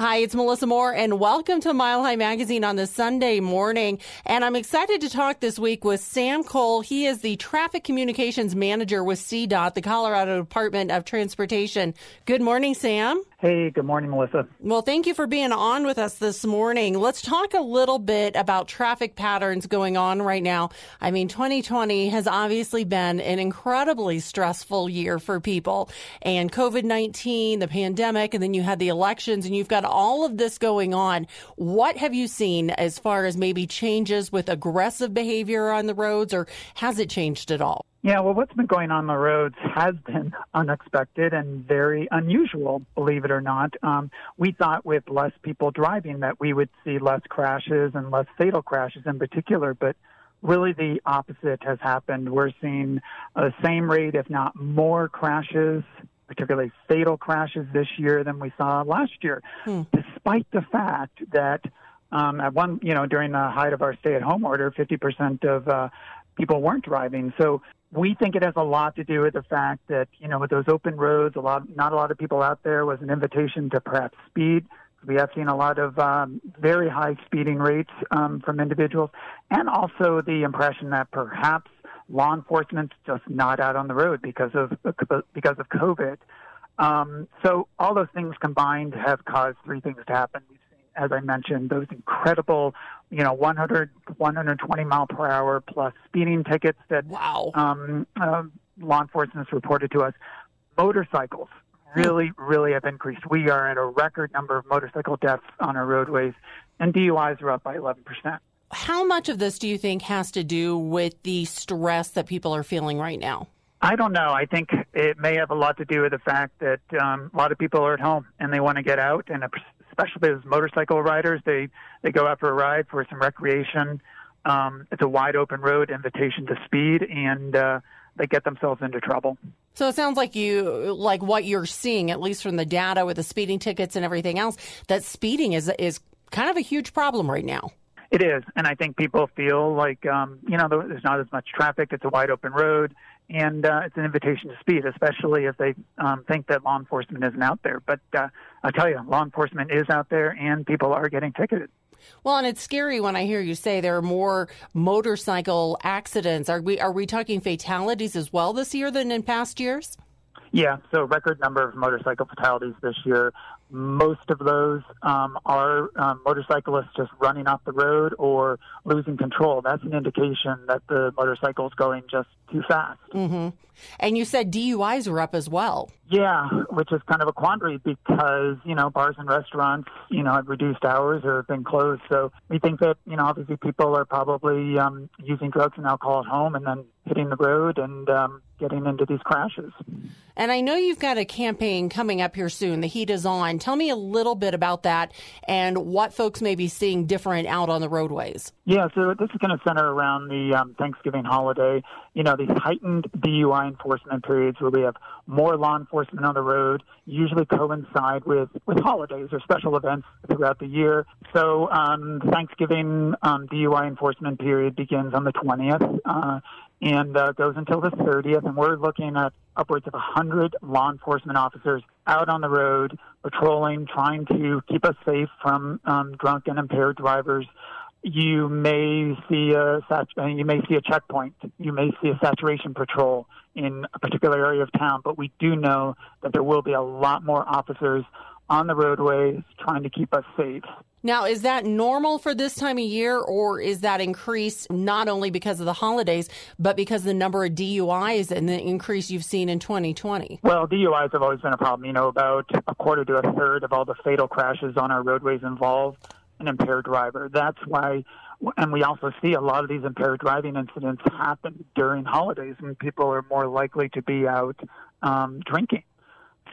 Hi, it's Melissa Moore, and welcome to Mile High Magazine on this Sunday morning. And I'm excited to talk this week with Sam Cole. He is the Traffic Communications Manager with CDOT, the Colorado Department of Transportation. Good morning, Sam. Hey, good morning, Melissa. Well, thank you for being on with us this morning. Let's talk a little bit about traffic patterns going on right now. I mean, 2020 has obviously been an incredibly stressful year for people, and COVID 19, the pandemic, and then you had the elections, and you've got all of this going on. What have you seen as far as maybe changes with aggressive behavior on the roads, or has it changed at all? Yeah, well, what's been going on the roads has been unexpected and very unusual, believe it or not. Um, we thought with less people driving that we would see less crashes and less fatal crashes in particular, but really the opposite has happened. We're seeing the same rate, if not more crashes, particularly fatal crashes this year than we saw last year, hmm. despite the fact that um, at one, you know, during the height of our stay-at-home order, 50% of uh, people weren't driving. So we think it has a lot to do with the fact that you know with those open roads, a lot not a lot of people out there was an invitation to perhaps speed. We have seen a lot of um, very high speeding rates um, from individuals, and also the impression that perhaps law enforcement's just not out on the road because of because of COVID. Um, so all those things combined have caused three things to happen. We've as I mentioned, those incredible, you know, 100, 120 mile per hour plus speeding tickets that wow. um, uh, law enforcement has reported to us. Motorcycles really, really have increased. We are at a record number of motorcycle deaths on our roadways, and DUIs are up by 11%. How much of this do you think has to do with the stress that people are feeling right now? I don't know. I think it may have a lot to do with the fact that um, a lot of people are at home and they want to get out, and especially as motorcycle riders, they they go out for a ride for some recreation. Um, it's a wide open road, invitation to speed, and uh, they get themselves into trouble. So it sounds like you like what you're seeing, at least from the data with the speeding tickets and everything else. That speeding is is kind of a huge problem right now. It is, and I think people feel like um, you know there's not as much traffic. It's a wide open road and uh, it's an invitation to speed, especially if they um, think that law enforcement isn't out there. But uh, I tell you, law enforcement is out there, and people are getting ticketed. Well, and it's scary when I hear you say there are more motorcycle accidents. Are we are we talking fatalities as well this year than in past years? Yeah, so record number of motorcycle fatalities this year. Most of those um, are um, motorcyclists just running off the road or losing control. That's an indication that the motorcycle is going just too fast. Mm-hmm. And you said DUIs were up as well. Yeah, which is kind of a quandary because, you know, bars and restaurants, you know, have reduced hours or have been closed. So we think that, you know, obviously people are probably um, using drugs and alcohol at home and then hitting the road and um, getting into these crashes. And I know you've got a campaign coming up here soon. The heat is on. Tell me a little bit about that and what folks may be seeing different out on the roadways. Yeah, so this is going to center around the um, Thanksgiving holiday. You know, these heightened DUI enforcement periods where we have more law enforcement on the road usually coincide with, with holidays or special events throughout the year. So um, Thanksgiving um, DUI enforcement period begins on the 20th. Uh, and uh, goes until the 30th. And we're looking at upwards of 100 law enforcement officers out on the road patrolling, trying to keep us safe from um, drunk and impaired drivers. You may see a uh, you may see a checkpoint. You may see a saturation patrol in a particular area of town, but we do know that there will be a lot more officers on the roadways trying to keep us safe. Now, is that normal for this time of year, or is that increased not only because of the holidays, but because the number of DUIs and the increase you've seen in 2020? Well, DUIs have always been a problem. You know, about a quarter to a third of all the fatal crashes on our roadways involve an impaired driver. That's why, and we also see a lot of these impaired driving incidents happen during holidays when people are more likely to be out um, drinking.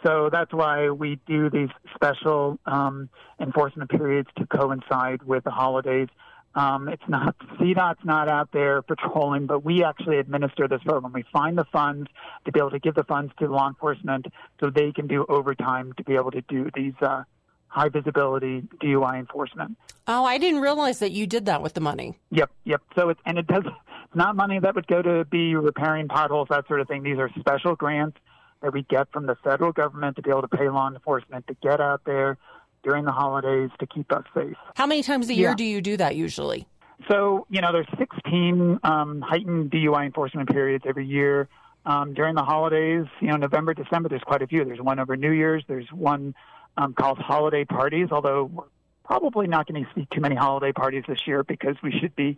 So that's why we do these special um, enforcement periods to coincide with the holidays. Um, it's not CDOT's not out there patrolling, but we actually administer this program. We find the funds to be able to give the funds to law enforcement so they can do overtime to be able to do these uh, high visibility DUI enforcement. Oh, I didn't realize that you did that with the money. Yep, yep. So it's and it does it's not money that would go to be repairing potholes, that sort of thing. These are special grants that we get from the federal government to be able to pay law enforcement to get out there, during the holidays to keep us safe. How many times a year yeah. do you do that usually? So, you know, there's 16 um, heightened DUI enforcement periods every year. Um, during the holidays, you know, November, December, there's quite a few. There's one over New Year's. There's one um, called holiday parties, although we're probably not going to see too many holiday parties this year because we should be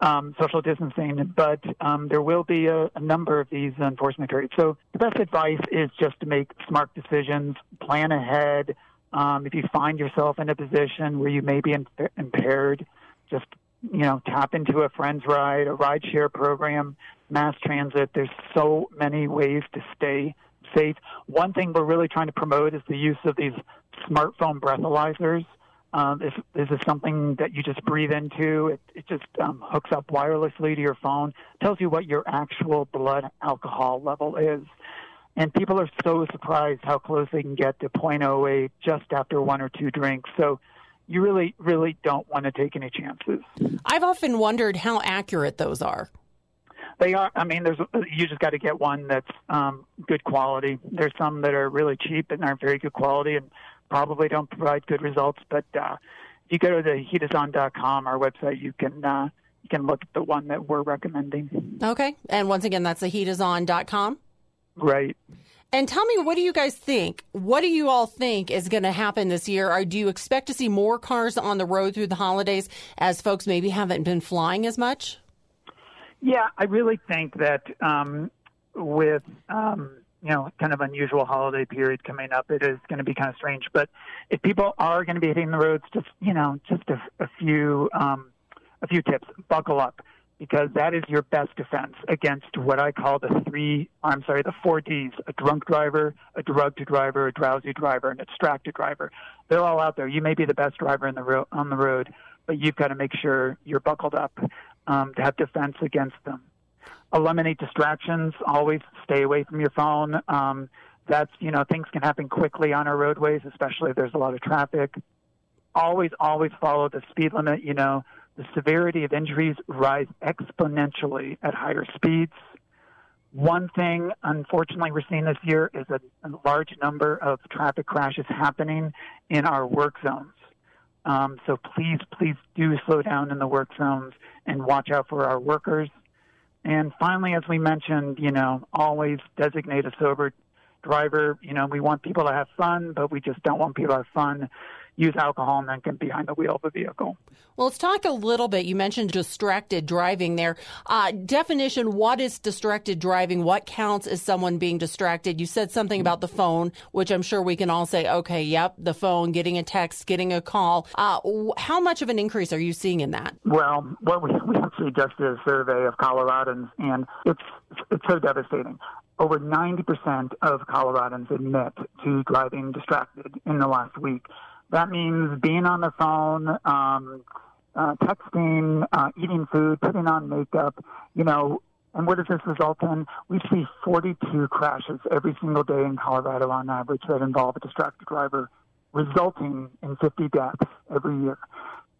um, social distancing, but um, there will be a, a, number of these enforcement periods. So the best advice is just to make smart decisions, plan ahead. Um, if you find yourself in a position where you may be in, impaired, just you know tap into a friend's ride, a ride share program, mass transit. There's so many ways to stay safe. One thing we're really trying to promote is the use of these smartphone breathalyzers. Um, this, this is something that you just breathe into. It, it just um, hooks up wirelessly to your phone, tells you what your actual blood alcohol level is. And people are so surprised how close they can get to 0.08 just after one or two drinks. So you really, really don't want to take any chances. I've often wondered how accurate those are. They are. I mean, there's you just got to get one that's um, good quality. There's some that are really cheap and aren't very good quality, and probably don't provide good results. But uh, if you go to the heatison.com, our website, you can uh, you can look at the one that we're recommending. Okay, and once again, that's the heatison.com. Right. And tell me, what do you guys think? What do you all think is going to happen this year? Or do you expect to see more cars on the road through the holidays as folks maybe haven't been flying as much? Yeah, I really think that um, with um, you know, kind of unusual holiday period coming up, it is going to be kind of strange. But if people are going to be hitting the roads, just you know, just a, a few um, a few tips. Buckle up because that is your best defense against what I call the three. I'm sorry, the four Ds: a drunk driver, a drugged driver, a drowsy driver, and a distracted driver. They're all out there. You may be the best driver in the ro- on the road, but you've got to make sure you're buckled up um, to have defense against them eliminate distractions. Always stay away from your phone. Um, that's you know things can happen quickly on our roadways, especially if there's a lot of traffic. Always, always follow the speed limit. You know the severity of injuries rise exponentially at higher speeds. One thing, unfortunately, we're seeing this year is a, a large number of traffic crashes happening in our work zones. Um, so please, please do slow down in the work zones and watch out for our workers. And finally, as we mentioned, you know, always designate a sober driver. You know, we want people to have fun, but we just don't want people to have fun use alcohol and then get behind the wheel of a vehicle. Well, let's talk a little bit. You mentioned distracted driving there. Uh, definition what is distracted driving? What counts as someone being distracted? You said something about the phone, which I'm sure we can all say, okay, yep, the phone, getting a text, getting a call. Uh, how much of an increase are you seeing in that? Well, what we, we actually just did a survey of Coloradans, and it's, it's so devastating over 90% of Coloradans admit to driving distracted in the last week. That means being on the phone, um, uh, texting, uh, eating food, putting on makeup, you know, and what does this result in? We see 42 crashes every single day in Colorado on average that involve a distracted driver, resulting in 50 deaths every year.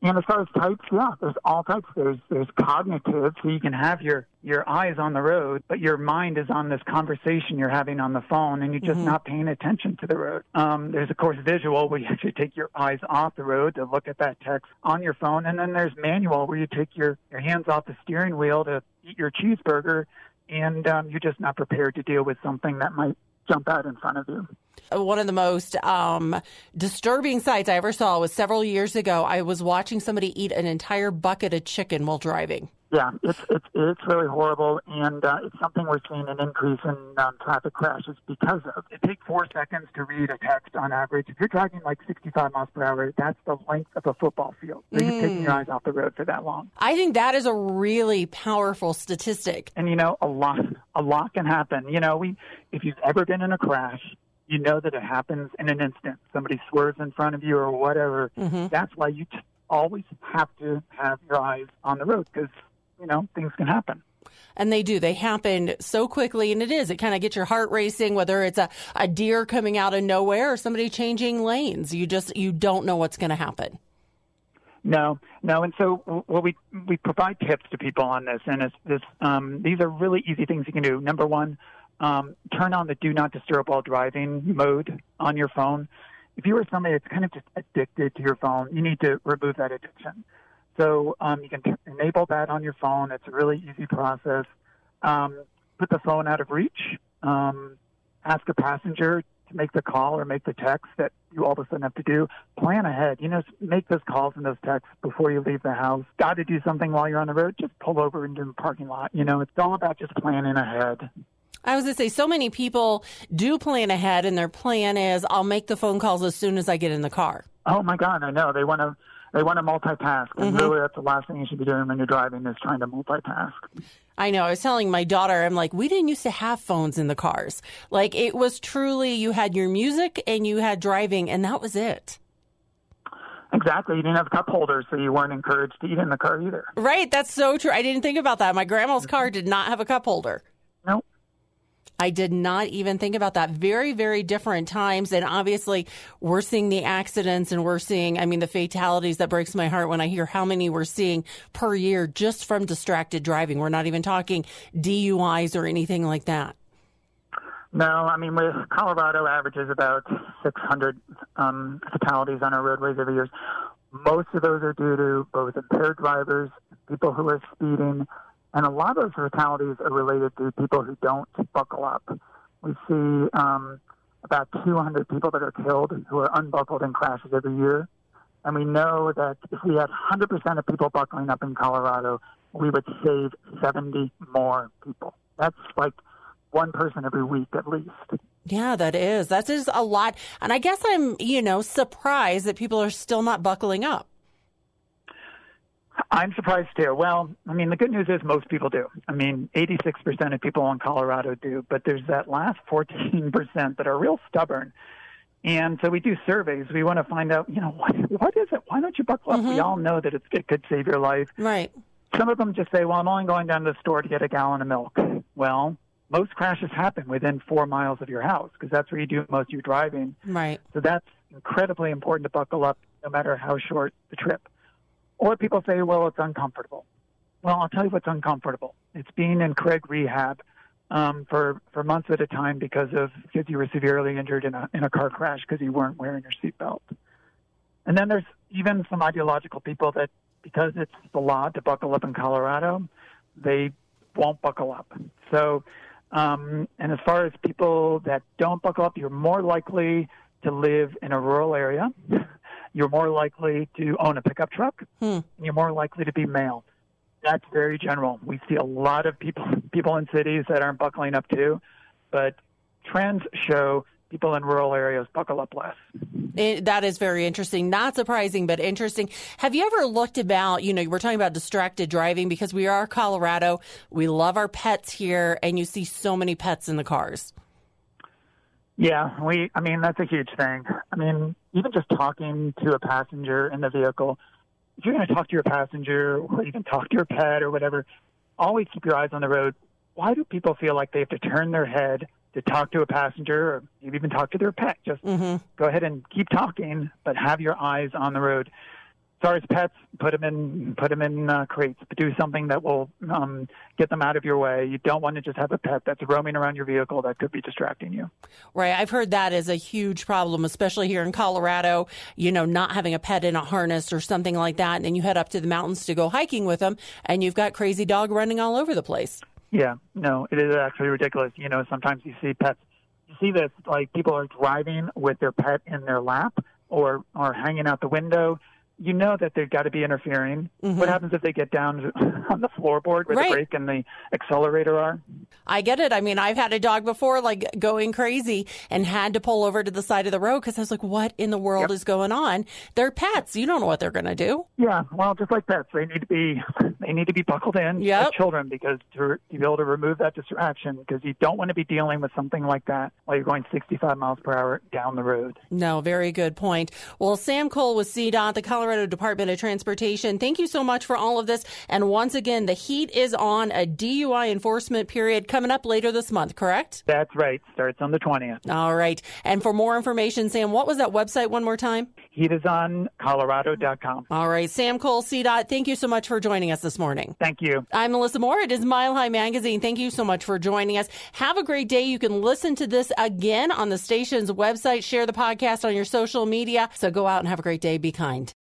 And as far as types, yeah, there's all types. There's there's cognitive, so you can have your your eyes on the road, but your mind is on this conversation you're having on the phone, and you're just mm-hmm. not paying attention to the road. Um, there's of course visual, where you actually take your eyes off the road to look at that text on your phone, and then there's manual, where you take your your hands off the steering wheel to eat your cheeseburger, and um, you're just not prepared to deal with something that might jump out in front of you one of the most um, disturbing sights I ever saw was several years ago. I was watching somebody eat an entire bucket of chicken while driving. Yeah, it's it's it's really horrible, and uh, it's something we're seeing an increase in um, traffic crashes because of. It takes four seconds to read a text on average. If you're driving like 65 miles per hour, that's the length of a football field. So mm. you're taking your eyes off the road for that long. I think that is a really powerful statistic. And you know, a lot a lot can happen. You know, we if you've ever been in a crash, you know that it happens in an instant. Somebody swerves in front of you or whatever. Mm-hmm. That's why you just always have to have your eyes on the road because, you know, things can happen. And they do. They happen so quickly, and it is. It kind of gets your heart racing, whether it's a, a deer coming out of nowhere or somebody changing lanes. You just you don't know what's going to happen. No, no, and so well, we we provide tips to people on this, and it's this. Um, these are really easy things you can do. Number one, um, turn on the do not disturb while driving mode on your phone. if you are somebody that's kind of just addicted to your phone, you need to remove that addiction. So um, you can t- enable that on your phone. It's a really easy process. Um, put the phone out of reach. Um, ask a passenger to make the call or make the text that you all of a sudden have to do. Plan ahead. You know, make those calls and those texts before you leave the house. Got to do something while you're on the road? Just pull over into the parking lot. You know, it's all about just planning ahead. I was going to say, so many people do plan ahead, and their plan is, I'll make the phone calls as soon as I get in the car. Oh my God, I know. They want to they want to multitask, and mm-hmm. really, that's the last thing you should be doing when you're driving is trying to multitask. I know. I was telling my daughter, I'm like, we didn't used to have phones in the cars. Like it was truly, you had your music and you had driving, and that was it. Exactly. You didn't have cup holders, so you weren't encouraged to eat in the car either. Right. That's so true. I didn't think about that. My grandma's car did not have a cup holder. I did not even think about that. Very, very different times. And obviously, we're seeing the accidents and we're seeing, I mean, the fatalities that breaks my heart when I hear how many we're seeing per year just from distracted driving. We're not even talking DUIs or anything like that. No, I mean, with Colorado averages about 600 um, fatalities on our roadways every year. Most of those are due to both impaired drivers, people who are speeding, and a lot of those fatalities are related to people who don't buckle up. We see um, about 200 people that are killed who are unbuckled in crashes every year. And we know that if we had 100% of people buckling up in Colorado, we would save 70 more people. That's like one person every week at least. Yeah, that is. That is a lot. And I guess I'm, you know, surprised that people are still not buckling up. I'm surprised too. Well, I mean, the good news is most people do. I mean, 86% of people in Colorado do, but there's that last 14% that are real stubborn. And so we do surveys. We want to find out, you know, what, what is it? Why don't you buckle up? Mm-hmm. We all know that it's, it could save your life. Right. Some of them just say, well, I'm only going down to the store to get a gallon of milk. Well, most crashes happen within four miles of your house because that's where you do most of your driving. Right. So that's incredibly important to buckle up no matter how short the trip. Or people say, well, it's uncomfortable. Well, I'll tell you what's uncomfortable. It's being in Craig rehab um, for for months at a time because of because you were severely injured in a in a car crash because you weren't wearing your seatbelt. And then there's even some ideological people that because it's the law to buckle up in Colorado, they won't buckle up. So, um, and as far as people that don't buckle up, you're more likely to live in a rural area you're more likely to own a pickup truck. Hmm. You're more likely to be male. That's very general. We see a lot of people people in cities that aren't buckling up too, but trends show people in rural areas buckle up less. It, that is very interesting. Not surprising, but interesting. Have you ever looked about, you know, we're talking about distracted driving because we are Colorado. We love our pets here, and you see so many pets in the cars. Yeah, we. I mean, that's a huge thing. I mean, even just talking to a passenger in the vehicle. If you're going to talk to your passenger or even talk to your pet or whatever, always keep your eyes on the road. Why do people feel like they have to turn their head to talk to a passenger or maybe even talk to their pet? Just mm-hmm. go ahead and keep talking, but have your eyes on the road far as pets, put them in put them in uh, crates. Do something that will um, get them out of your way. You don't want to just have a pet that's roaming around your vehicle that could be distracting you. Right. I've heard that is a huge problem, especially here in Colorado. You know, not having a pet in a harness or something like that, and then you head up to the mountains to go hiking with them, and you've got crazy dog running all over the place. Yeah. No, it is actually ridiculous. You know, sometimes you see pets. You see this like people are driving with their pet in their lap or or hanging out the window you know that they've got to be interfering. Mm-hmm. What happens if they get down on the floorboard where right. the brake and the accelerator are? I get it. I mean, I've had a dog before, like going crazy, and had to pull over to the side of the road because I was like, "What in the world yep. is going on?" They're pets. You don't know what they're going to do. Yeah, well, just like pets, they need to be they need to be buckled in. Yeah, children because to, to be able to remove that distraction because you don't want to be dealing with something like that while you're going 65 miles per hour down the road. No, very good point. Well, Sam Cole with CDOT, the Colorado Department of Transportation. Thank you so much for all of this. And once again, the heat is on a DUI enforcement period coming up later this month, correct? That's right. Starts on the 20th. All right. And for more information, Sam, what was that website one more time? Heat is on Colorado.com. All right. Sam Cole, CDOT, thank you so much for joining us this morning. Thank you. I'm Melissa Moore. It is Mile High Magazine. Thank you so much for joining us. Have a great day. You can listen to this again on the station's website. Share the podcast on your social media. So go out and have a great day. Be kind.